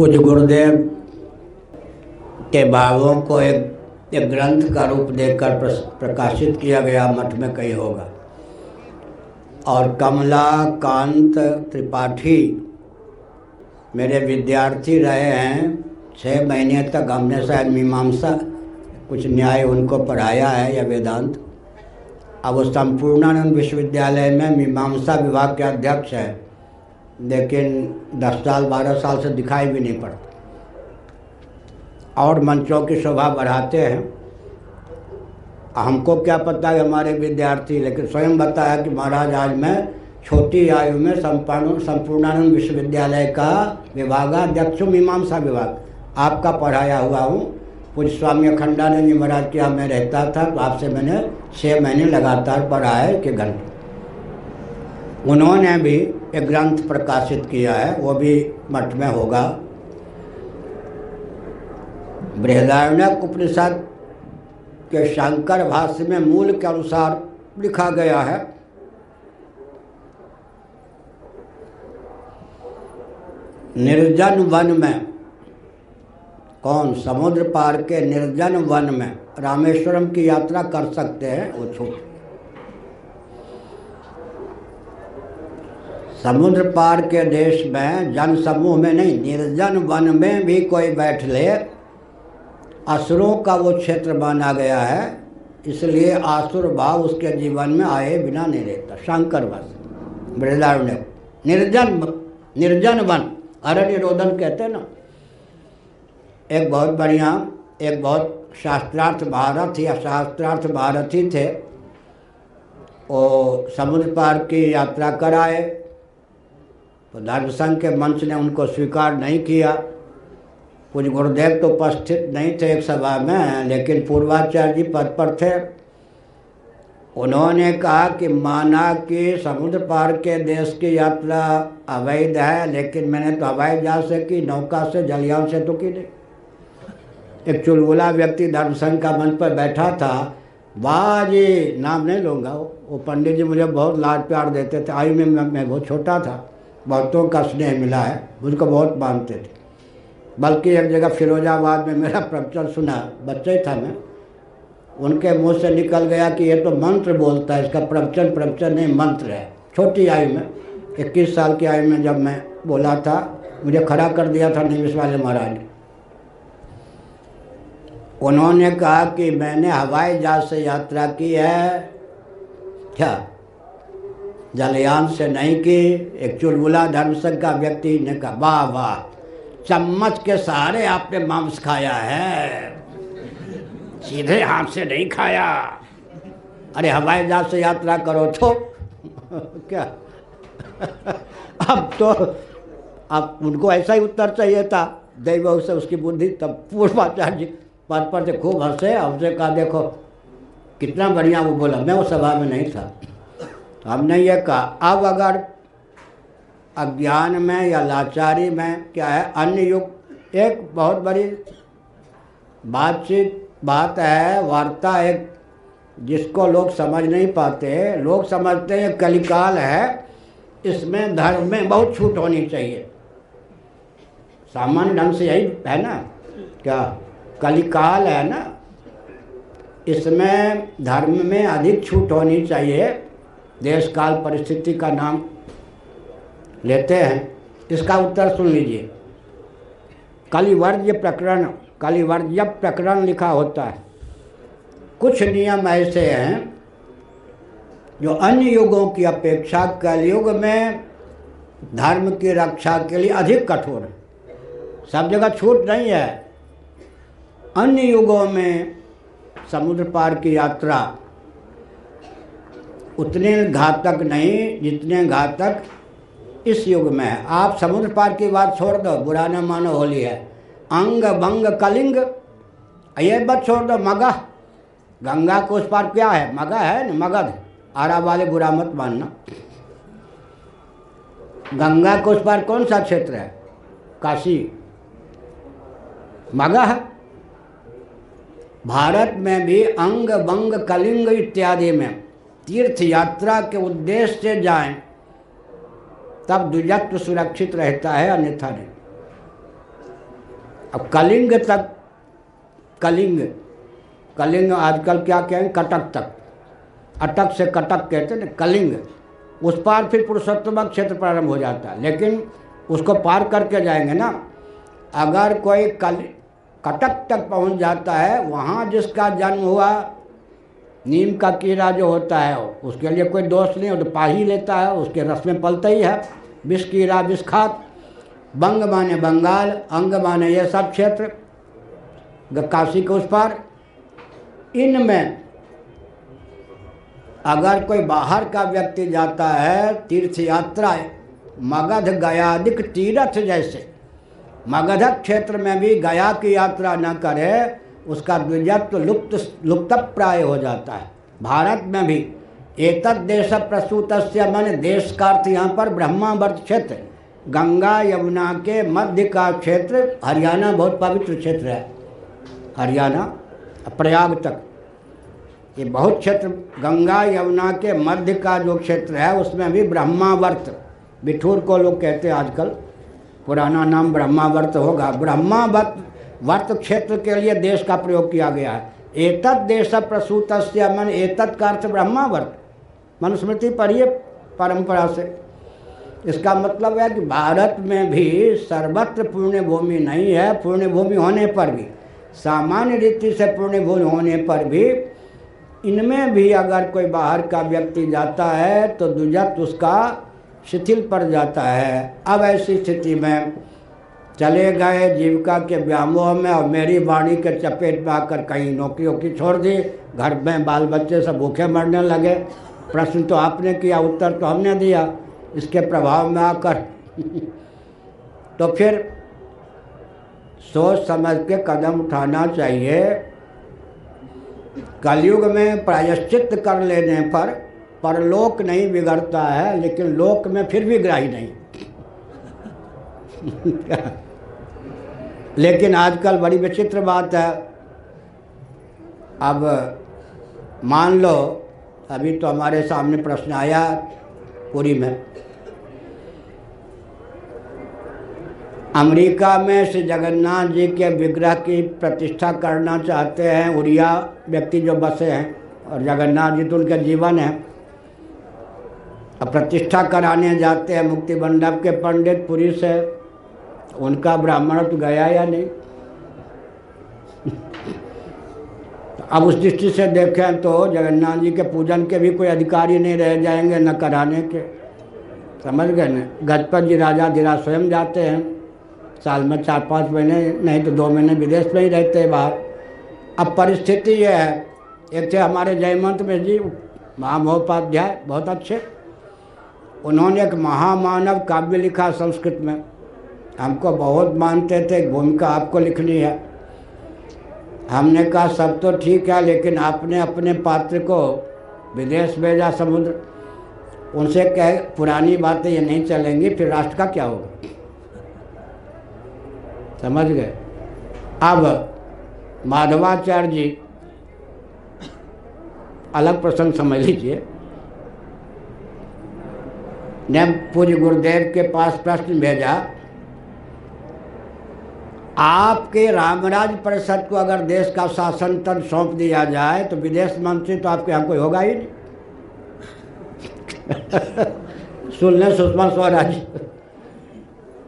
कुछ गुरुदेव के भावों को एक एक ग्रंथ का रूप देकर प्रकाशित किया गया, मठ में कई होगा। और कमला, कांत, त्रिपाठी मेरे विद्यार्थी रहे हैं। छः महीने तक हमने शायद मीमांसा, कुछ न्याय उनको पढ़ाया है या वेदांत। अब वो संपूर्णानंद विश्वविद्यालय में मीमांसा विभाग के अध्यक्ष है। लेकिन दस साल, बारह साल से दिखाई भी नहीं पड़ता। और मंचों की शोभा बढ़ाते हैं। हमको क्या पता है हमारे विद्यार्थी, लेकिन स्वयं बताया कि महाराज, आज मैं छोटी आयु में संपूर्ण संपूर्णानंद विश्वविद्यालय का विभागाध्यक्ष मीमांसा विभाग। आपका पढ़ाया हुआ हूँ। पूज्य स्वामी अखंडानंद जी महाराज के यहाँ मैं रहता था तो आपसे मैंने छः महीने लगातार पढ़ा है कि घंटे। उन्होंने भी एक ग्रंथ प्रकाशित किया है, वो भी मठ में होगा। बृहदारण्यक उपनिषद के शंकर भाष्य में मूल के अनुसार लिखा गया है। निर्जन वन में, कौन? समुद्र पार के निर्जन वन में रामेश्वरम की यात्रा कर सकते हैं, वो छूट। समुद्र पार के देश में, जन समूह में नहीं, निर्जन वन में भी कोई बैठ ले। असुरों का वो क्षेत्र माना गया है, इसलिए आसुर भाव उसके जीवन में आए बिना नहीं रहता। शंकर वस बृहदारण्य निर्जन निर्जन वन, अरण्य रोदन कहते ना। एक बहुत बढ़िया, एक बहुत शास्त्रार्थ भारत, या शास्त्रार्थ भारत ही थे। वो समुद्र पार की यात्रा कराए तो धर्म संघ के मंच ने उनको स्वीकार नहीं किया। कुछ गुरुदेव तो उपस्थित नहीं थे एक सभा में, लेकिन पूर्वाचार्य जी पद पर थे। उन्होंने कहा कि माना कि समुद्र पार के देश की यात्रा अवैध है, लेकिन मैंने तो हवाई जहाज़ से की, नौका से जलियान से तो की नहीं। एक चुलबुला व्यक्ति धर्म संघ का मंच पर बैठा था। वाह जी, नाम नहीं लूँगा वो। पंडित जी मुझे बहुत लाड प्यार देते थे। आयु में, मैं बहुत छोटा था। बहुतों का स्नेह मिला है मुझको बहुत मानते थे। बल्कि एक जगह फिरोजाबाद में मेरा प्रवचन सुना, बच्चा था मैं, उनके मुँह से निकल गया कि ये तो मंत्र बोलता है, इसका प्रवचन प्रवचन नहीं, मंत्र है। छोटी आयु में, इक्कीस साल की आयु में जब मैं बोला था, मुझे खड़ा कर दिया था निमिष वाले महाराज ने। उन्होंने कहा कि मैंने हवाई जहाज़ से यात्रा की है। क्या? जलयान से नहीं की, एक चुलबुला धर्मसंघ का व्यक्ति ने कहा, वाह वाह, चम्मच के सहारे आपने मांस खाया है। सीधे हाथ से नहीं खाया। अरे, हवाई जहाज़ से यात्रा करो तो। क्या? अब तो अब उनको ऐसा ही उत्तर चाहिए था। दैव से उसकी बुद्धि तब पूर्वाचार्य पद पर से खूब हंसे। हमसे कहा, देखो, कितना बढ़िया वो बोला। मैं वो सभा में नहीं था। तो हमने ये कहा, अब अगर अज्ञान में या लाचारी में क्या है, अन्य युग, एक बहुत बड़ी बातचीत, बात है, वार्ता एक, जिसको लोग समझ नहीं पाते लोग समझते हैं कलिकाल है, इसमें धर्म में बहुत छूट होनी चाहिए। सामान्य ढंग से यही है ना? क्या? कलिकाल है ना? इसमें धर्म में अधिक छूट होनी चाहिए। देश काल परिस्थिति का नाम लेते हैं। इसका उत्तर सुन लीजिए। कलिवर्ज्य प्रकरण कलिवर्ज्य प्रकरण लिखा होता है। कुछ नियम ऐसे हैं जो अन्य युगों की अपेक्षा कलयुग में धर्म की रक्षा के लिए अधिक कठोर है। सब जगह छूट नहीं है। अन्य युगों में समुद्र पार की यात्रा उतने घातक नहीं, जितने घातक इस युग में है। आप समुद्र पार की बात छोड़ दो, बुरा न मानो, होली है। अंग भंग कलिंग, ये बात छोड़ दो मगह गंगा को उस पार क्या है? मगह है न, मगध। आरा वाले बुरा मत मानना। गंगा को उस पार कौन सा क्षेत्र है? काशी। मगह भारत में भी अंग बंग कलिंग इत्यादि में। तीर्थ यात्रा के उद्देश्य से जाएँ, तब द्विजत्व सुरक्षित रहता है, अन्यथा नहीं। अब कलिंग तक, कलिंग कलिंग आजकल क्या कहें, कटक तक। अटक से कटक कहते ना, कलिंग। उस पार फिर पुरुषोत्तम क्षेत्र प्रारंभ हो जाता है, लेकिन उसको पार करके जाएँगे ना। अगर कोई कल, कटक तक पहुँच जाता है, वहाँ जिसका जन्म हुआ नीम का कीड़ा जो होता है, उसके लिए कोई दोष नहीं, वो तो पा ही लेता है, उसके रस में पलता ही है। विष कीड़ा, विष खात बंग माने बंगाल, अंग माने ये सब क्षेत्र काशी के उस पार। इनमें अगर कोई बाहर का व्यक्ति जाता है तीर्थ यात्रा मगध गयादिक तीर्थ जैसे, मगध क्षेत्र में भी गया की यात्रा न करे उसका द्विजत्व लुप्त लुप्त प्राय हो जाता है। भारत में भी एक देश प्रसूत मन देश का अर्थ यहाँ पर ब्रह्मावर्त क्षेत्र, गंगा, यमुना के मध्य का क्षेत्र, हरियाणा बहुत पवित्र क्षेत्र है। हरियाणा, प्रयाग तक। ये बहुत क्षेत्र, गंगा, यमुना के मध्य का जो क्षेत्र है, उसमें भी ब्रह्मावर्त बिठूर को लोग कहते हैं आजकल। पुराना नाम ब्रह्मावर्त होगा। ब्रह्मावर्त वर्त क्षेत्र के लिए देश का प्रयोग किया गया है। एतद देश प्रसूत मन, एतत् का अर्थ ब्रह्मावर्त मनुस्मृति पढ़िए परंपरा से। इसका मतलब है कि भारत में भी सर्वत्र पुण्य भूमि नहीं है पुण्य भूमि होने पर भी। सामान्य रीति से पुण्य भूमि होने पर भी इनमें भी अगर कोई बाहर का व्यक्ति जाता है तो दुजत उसका शिथिल पड़ जाता है। अब ऐसी स्थिति में चले गए जीविका के व्यामोह में और मेरी वाणी के चपेट में आकर कहीं नौकरी वोकरी छोड़ दी। घर में बाल बच्चे सब भूखे मरने लगे। प्रश्न तो आपने किया, उत्तर तो हमने दिया। इसके प्रभाव में आकर तो फिर सोच समझ के कदम उठाना चाहिए। कलयुग में प्रायश्चित कर लेने पर परलोक नहीं बिगड़ता है, लेकिन लोक में फिर भी ग्राही नहीं। लेकिन आजकल बड़ी विचित्र बात है। अब मान लो, अभी तो हमारे सामने प्रश्न आया पूरी में। अमेरिका में श्री जगन्नाथ जी के विग्रह की प्रतिष्ठा करना चाहते हैं, उड़िया व्यक्ति जो बसे हैं, और जगन्नाथ जी तो उनका जीवन है। प्रतिष्ठा कराने जाते हैं मुक्ति मंडप के पंडित पुरी से। उनका ब्राह्मण तो गया या नहीं? अब उस दृष्टि से देखें तो जगन्नाथ जी के पूजन के भी कोई अधिकारी नहीं रह जाएँगे न कराने के। समझ गए न? गजपत जी राजा धीरा स्वयं जाते हैं। साल में चार पाँच महीने, नहीं तो दो महीने विदेश में ही रहते हैं बाहर। अब परिस्थिति यह है। एक थे हमारे जयमंत में जी, महामहोपाध्याय, बहुत अच्छे। उन्होंने एक महामानव काव्य लिखा संस्कृत में। हमको बहुत मानते थे, भूमिका आपको लिखनी है। हमने कहा, सब तो ठीक है, लेकिन आपने अपने पात्र को विदेश भेजा समुद्र। उनसे कह, पुरानी बातें ये नहीं चलेंगी, फिर राष्ट्र का क्या होगा? समझ गए? अब माधवाचार्य जी, अलग प्रसंग समझ लीजिए। ने पूज्य गुरुदेव के पास प्रश्न भेजा आपके रामराज परिषद को अगर देश का शासन तंत्र सौंप दिया जाए तो विदेश मंत्री तो आपके यहाँ कोई होगा ही नहीं। सुन लें सुषमा स्वराज,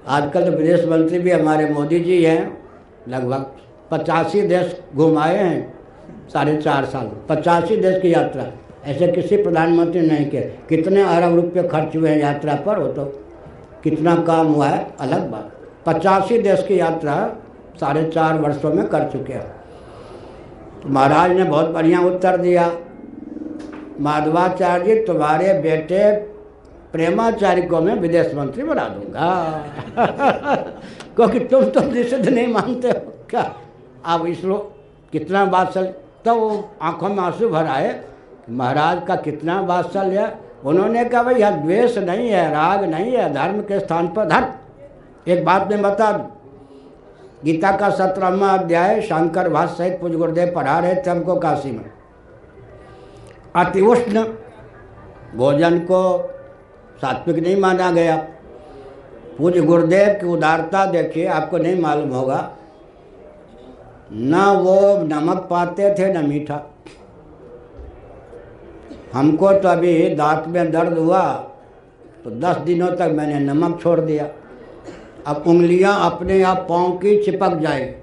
आजकल तो विदेश मंत्री भी हमारे मोदी जी हैं, लगभग पचासी देश घुमाए हैं, साढ़े चार साल, पचासी देश की यात्रा। ऐसे किसी प्रधानमंत्री नहीं किए। कितने अरब रुपये खर्च हुए हैं यात्रा पर, वो तो कितना काम हुआ है, अलग बात। पचासी देश की यात्रा साढ़े चार वर्षों में कर चुके हैं। तो महाराज ने बहुत बढ़िया उत्तर दिया। माधवाचार्य जी तुम्हारे बेटे प्रेमाचार्य को मैं विदेश मंत्री बना दूँगा। क्योंकि तुम तो निषिद्ध नहीं मानते हो। क्या? अब इसरो कितना चल तो आँखों में आँसू भर आए महाराज का कितना वात्सल्य। उन्होंने कहा, भाई, यह द्वेष नहीं है, राग नहीं है, धर्म के स्थान पर धर्म एक बात मैं बता दूँ। गीता का सत्रहवा अध्याय शंकर भाष सहित पूज गुरुदेव पढ़ा रहे थे हमको काशी में। अति उष्ण भोजन को सात्विक नहीं माना गया। पूज गुरुदेव की उदारता देखिए, आपको नहीं मालूम होगा। न वो नमक पाते थे, न मीठा। हमको तो अभी दांत में दर्द हुआ तो दस दिनों तक मैंने नमक छोड़ दिया। अब उंगलियाँ अपने आप पाँव की चिपक जाए।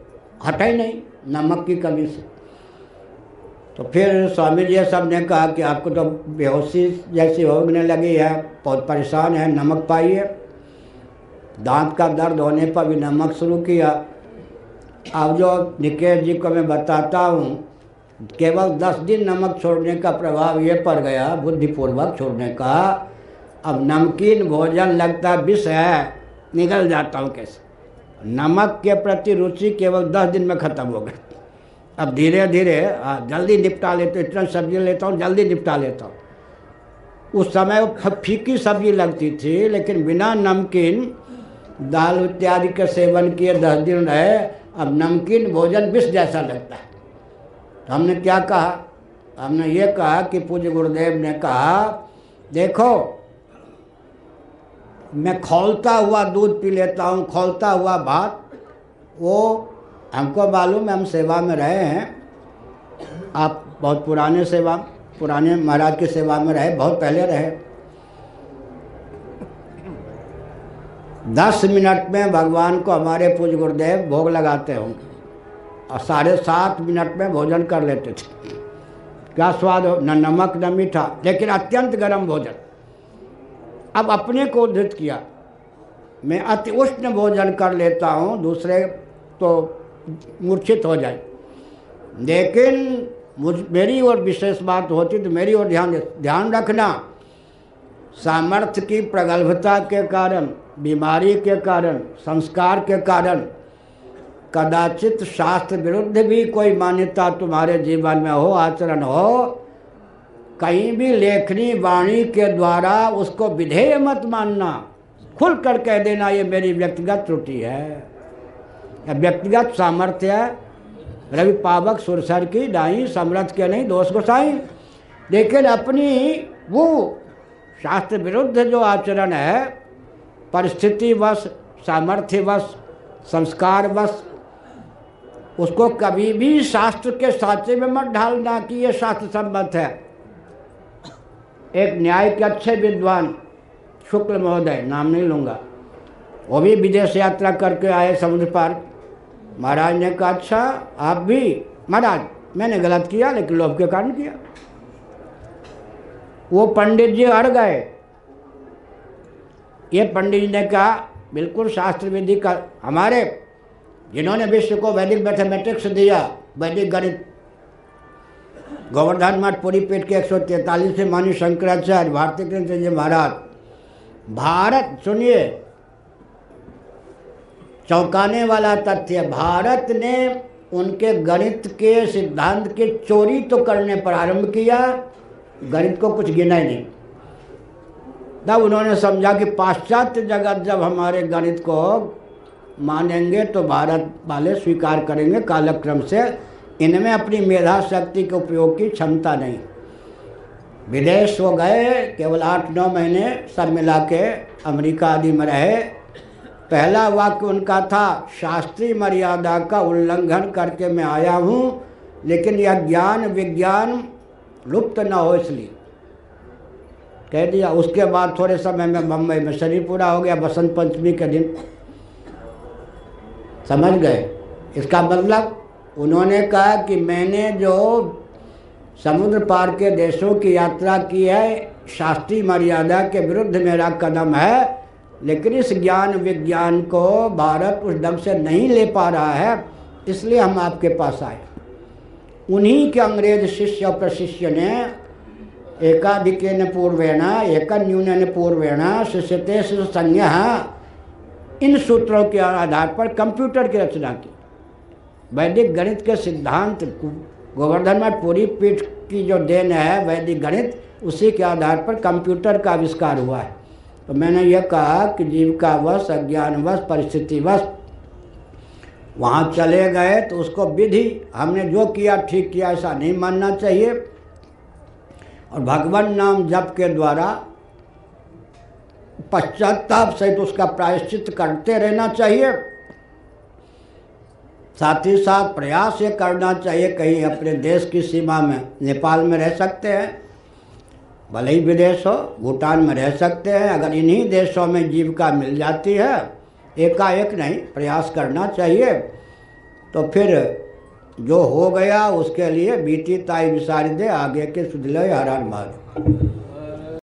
हटा नहीं, नमक की कमी से। तो फिर स्वामी जी सबने कहा कि आपको तो बेहोशी जैसी होने लगी है, बहुत परेशान है, नमक पाइए। दांत का दर्द होने पर भी नमक शुरू किया। अब जो निकेश जी को मैं बताता हूँ, केवल दस दिन नमक छोड़ने का प्रभाव ये पड़ गया, बुद्धिपूर्वक छोड़ने का। अब नमकीन भोजन लगता विष है। निकल जाता हूँ कैसे? नमक के प्रति रुचि केवल दस दिन में ख़त्म हो गई। अब धीरे धीरे जल्दी निपटा लेते इतना सब्ज़ी लेता हूँ, जल्दी निपटा लेता हूँ। उस समय फीकी सब्ज़ी लगती थी, लेकिन बिना नमकीन दाल इत्यादि के सेवन किए दस दिन रहे, अब नमकीन भोजन विष जैसा लगता है। तो हमने क्या कहा? हमने ये कहा कि पूज्य गुरुदेव ने कहा, देखो मैं खोलता हुआ दूध पी लेता हूँ, खोलता हुआ भात। वो, हमको मालूम है, हम सेवा में रहे हैं। आप बहुत पुराने सेवा, पुराने महाराज की सेवा में रहे, बहुत पहले रहे। दस मिनट में भगवान को हमारे पूज गुरुदेव भोग लगाते होंगे और साढ़े सात मिनट में भोजन कर लेते थे। क्या स्वाद हो? न नमक, न मीठा, लेकिन अत्यंत गर्म भोजन। अब अपने को उद्धृत किया। मैं अति उष्ण भोजन कर लेता हूँ, दूसरे तो मूर्छित हो जाए। लेकिन मुझ, मेरी और विशेष बात होती तो मेरी ओर ध्यान ध्यान रखना। सामर्थ्य की प्रगल्भता के कारण, बीमारी के कारण, संस्कार के कारण, कदाचित शास्त्र विरुद्ध भी कोई मान्यता तुम्हारे जीवन में हो, आचरण हो कहीं भी लेखनी वाणी के द्वारा उसको विधेय मत मानना। खुल कर कह देना, ये मेरी व्यक्तिगत त्रुटि है। या व्यक्तिगत सामर्थ्य है। रवि पावक सुरसर की दाई समर्थ के नहीं दोष गोसाई। लेकिन अपनी वो शास्त्र विरुद्ध जो आचरण है, परिस्थितिवश, सामर्थ्यवश, संस्कारवश, उसको कभी भी शास्त्र के साचे में मत ढालना कि ये शास्त्र सम्मत है। एक न्याय के अच्छे विद्वान, शुक्ल महोदय, नाम नहीं लूँगा। वो भी विदेश यात्रा करके आए समुद्र पार। महाराज ने कहा अच्छा आप भी, महाराज, मैंने गलत किया, लेकिन लोभ के कारण किया। वो पंडित जी अड़ गए। ये पंडित जी ने कहा, बिल्कुल शास्त्र विधि का, हमारे, जिन्होंने विश्व को वैदिक मैथमेटिक्स दिया, वैदिक गणित गोवर्धन मठ पूरी पेट के एक सौ तैतालीस मानी शंकराचार्य भारतीय कृष्ण महाराज, भारत सुनिए। चौंकाने वाला तथ्य, भारत ने उनके गणित के सिद्धांत के चोरी तो करने प्रारंभ किया, गणित को कुछ गिना ही नहीं। तब उन्होंने समझा कि पाश्चात्य जगत जब हमारे गणित को मानेंगे तो भारत वाले स्वीकार करेंगे कालक्रम से इनमें अपनी मेधा शक्ति के उपयोग की क्षमता नहीं। विदेश हो गए, केवल आठ नौ महीने सब मिला के अमरीका आदि में रहे। पहला वाक्य उनका था शास्त्रीय मर्यादा का उल्लंघन करके मैं आया हूँ, लेकिन यह ज्ञान विज्ञान लुप्त न हो इसलिए। कह दिया, उसके बाद थोड़े समय में बम्बई में शरीर पूरा हो गया, बसंत पंचमी के दिन। समझ गए? इसका मतलब उन्होंने कहा कि मैंने जो समुद्र पार के देशों की यात्रा की है शास्त्रीय मर्यादा के विरुद्ध मेरा कदम है, लेकिन इस ज्ञान विज्ञान को भारत उस ढंग से नहीं ले पा रहा है, इसलिए हम आपके पास आए। उन्हीं के अंग्रेज़ शिष्य और प्रशिष्य ने एकाधिकेन पूर्वेण एक न्यून पूर्वेण शिष्यते संज्ञा इन सूत्रों के आधार पर कंप्यूटर की रचना की। वैदिक गणित के सिद्धांत गोवर्धन में पूरी पीठ की जो देन है, वैदिक गणित, उसी के आधार पर कंप्यूटर का आविष्कार हुआ है। तो मैंने यह कहा कि जीविकावश, अज्ञानवश, परिस्थितिवश वहाँ चले गए तो उसको विधि, हमने जो किया, ठीक किया, ऐसा नहीं मानना चाहिए। और भगवान नाम जप के द्वारा पश्चाताप सहित उसका प्रायश्चित करते रहना चाहिए। साथ ही साथ प्रयास ये करना चाहिए, कहीं अपने देश की सीमा में नेपाल में रह सकते हैं। भले ही विदेश हो, भूटान में रह सकते हैं। अगर इन्हीं देशों में जीविका मिल जाती है, एकाएक नहीं, प्रयास करना चाहिए। तो फिर जो हो गया, उसके लिए बीती ताई विसारी दे, आगे के सुधले हरण मार